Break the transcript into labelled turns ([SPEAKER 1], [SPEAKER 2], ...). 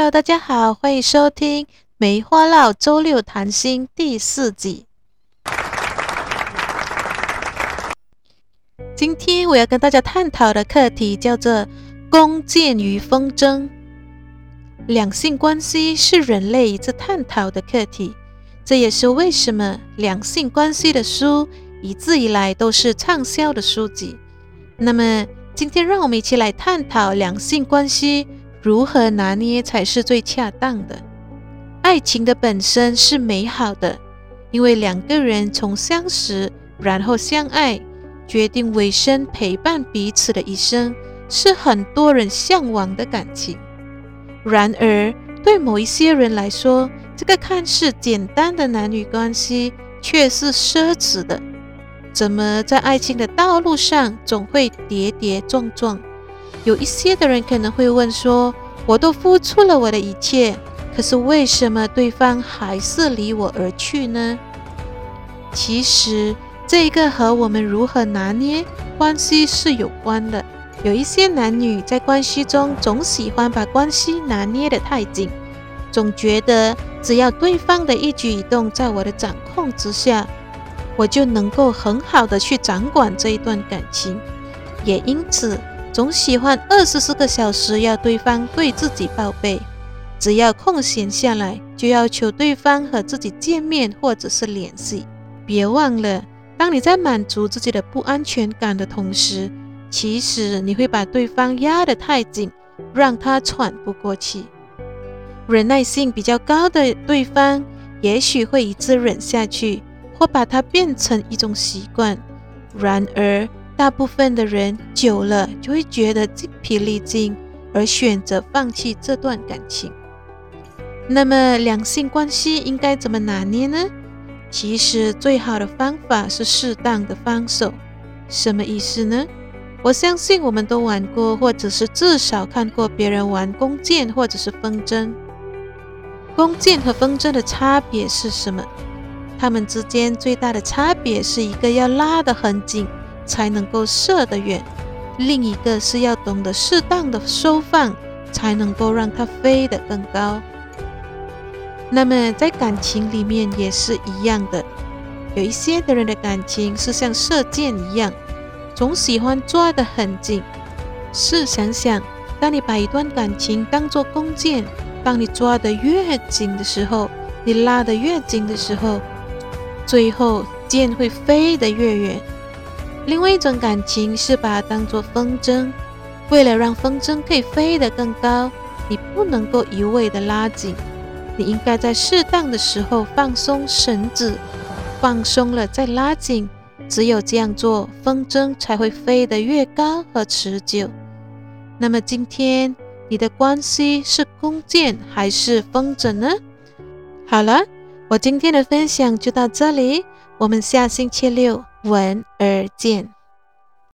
[SPEAKER 1] Hello，大家好，欢迎收听《梅花烙周六谈心》第四集。今天我要跟大家探讨的课题叫做“弓箭与风筝”。两性关系是人类一直探讨的课题，这也是为什么两性关系的书一直以来都是畅销的书籍。那么，今天让我们一起来探讨两性关系。如何拿捏才是最恰当的？爱情的本身是美好的，因为两个人从相识，然后相爱，决定委身陪伴彼此的一生，是很多人向往的感情。然而，对某一些人来说，这个看似简单的男女关系却是奢侈的。怎么在爱情的道路上总会跌跌撞撞？有一些的人可能会问说：“我都付出了我的一切，可是为什么对方还是离我而去呢？”其实，这一个和我们如何拿捏关系是有关的。有一些男女在关系中总喜欢把关系拿捏得太紧，总觉得只要对方的一举一动在我的掌控之下，我就能够很好的去掌管这一段感情，也因此。总喜欢二十四个小时要对方对自己报备，只要空闲下来就要求对方和自己见面或者是联系。别忘了，当你在满足自己的不安全感的同时，其实你会把对方压得太紧，让他喘不过气。忍耐性比较高的对方，也许会一直忍下去，或把它变成一种习惯。然而，大部分的人久了就会觉得精疲力尽，而选择放弃这段感情。那么两性关系应该怎么拿捏呢？其实最好的方法是适当的放手。什么意思呢？我相信我们都玩过，或者是至少看过别人玩弓箭或者是风筝。弓箭和风筝的差别是什么？它们之间最大的差别是一个要拉得很紧。才能够射得远，另一个是要懂得适当的收放，才能够让它飞得更高。那么在感情里面也是一样的，有一些的人的感情是像射箭一样，总喜欢抓得很紧。试想想，当你把一段感情当作弓箭，当你抓得越紧的时候，你拉得越紧的时候，最后箭会飞得越远。另外一种感情是把它当作风筝，为了让风筝可以飞得更高，你不能够一味的拉紧，你应该在适当的时候放松绳子，放松了再拉紧，只有这样做，风筝才会飞得越高和持久。那么今天你的关系是弓箭还是风筝呢？好了，我今天的分享就到这里，我们下星期六。闻而见。